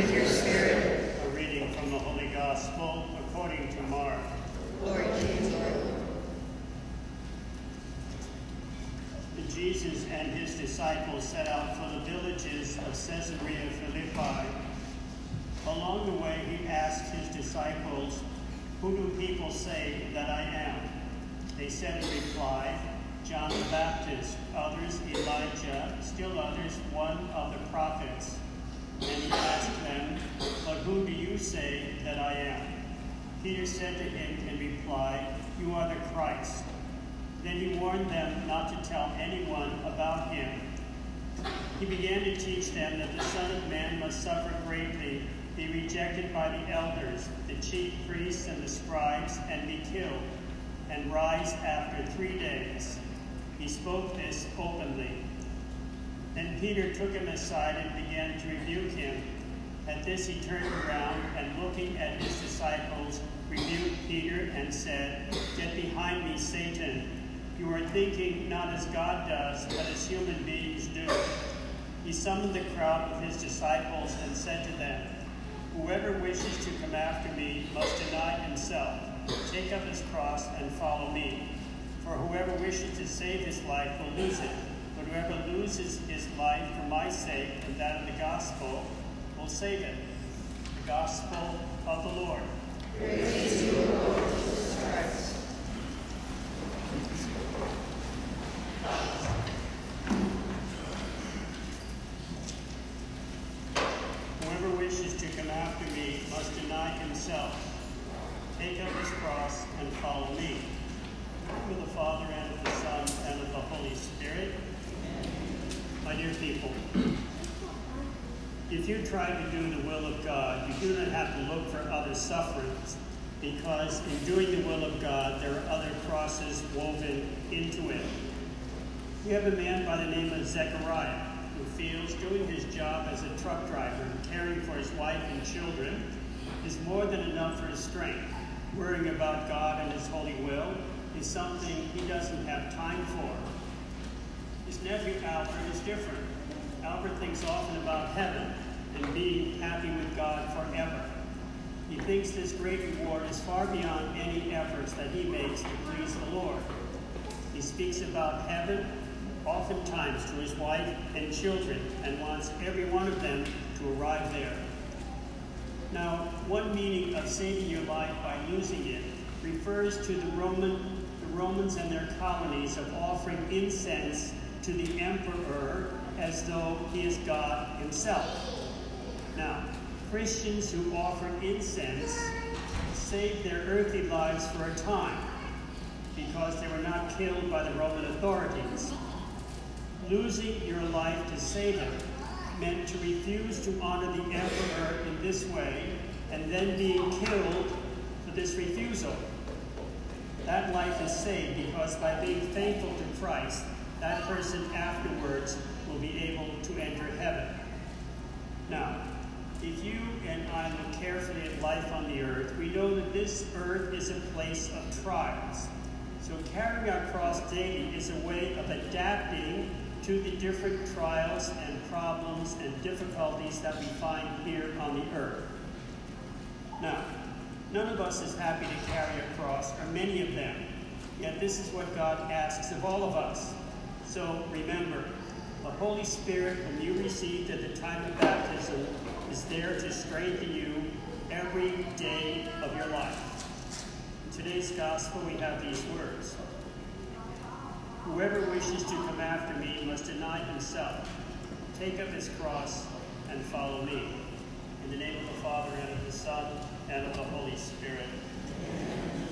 with your spirit. A reading from the Holy Gospel according to Mark. Glory to you, Lord. Jesus and his disciples set out for the villages of Caesarea Philippi. Along the way, he asked his disciples, Who do people say that I am? They said in reply, John the Baptist, others Elijah, still others one of the prophets. And he asked them, But who do you say that I am? Peter said to him in reply, You are the Christ. Then he warned them not to tell anyone about him. He began to teach them that the Son of Man must suffer greatly, be rejected by the elders, the chief priests, and the scribes, and be killed, and rise after three days. He spoke this openly. Then Peter took him aside and began to rebuke him. At this he turned around and looking at his disciples, rebuked Peter and said, Get behind me, Satan. You are thinking not as God does, but as human beings do. He summoned the crowd with his disciples and said to them, Whoever wishes to come after me must deny himself, take up his cross, and follow me. For whoever wishes to save his life will lose it, whoever loses his life for my sake and that of the gospel will save it. The gospel of the Lord. Praise you, Lord Jesus Christ. Whoever wishes to come after me must deny himself, take up his cross, and follow me. Of the Father, and of the Son, and of the Holy Spirit. My dear people, if you try to do the will of God, you do not have to look for other sufferings, because in doing the will of God, there are other crosses woven into it. We have a man by the name of Zechariah who feels doing his job as a truck driver and caring for his wife and children is more than enough for his strength. Worrying about God and his holy will is something he doesn't have time for. His nephew Albert is different. Albert thinks often about heaven and being happy with God forever. He thinks this great reward is far beyond any efforts that he makes to please the Lord. He speaks about heaven oftentimes to his wife and children and wants every one of them to arrive there. Now, one meaning of saving your life by losing it refers to the Roman the Romans and their colonies of offering incense to the emperor as though he is God himself. Now, Christians who offer incense saved their earthly lives for a time because they were not killed by the Roman authorities. Losing your life to save him meant to refuse to honor the emperor in this way and then being killed for this refusal. That life is saved because by being faithful to Christ, that person afterwards will be able to enter heaven. Now, if you and I look carefully at life on the earth, we know that this earth is a place of trials. So carrying our cross daily is a way of adapting to the different trials and problems and difficulties that we find here on the earth. Now, none of us is happy to carry a cross, or many of them. Yet this is what God asks of all of us. So remember, the Holy Spirit, whom you received at the time of baptism, is there to strengthen you every day of your life. In today's gospel, we have these words Whoever wishes to come after me must deny himself, take up his cross, and follow me. In the name of the Father, and of the Son, and of the Holy Spirit. Amen.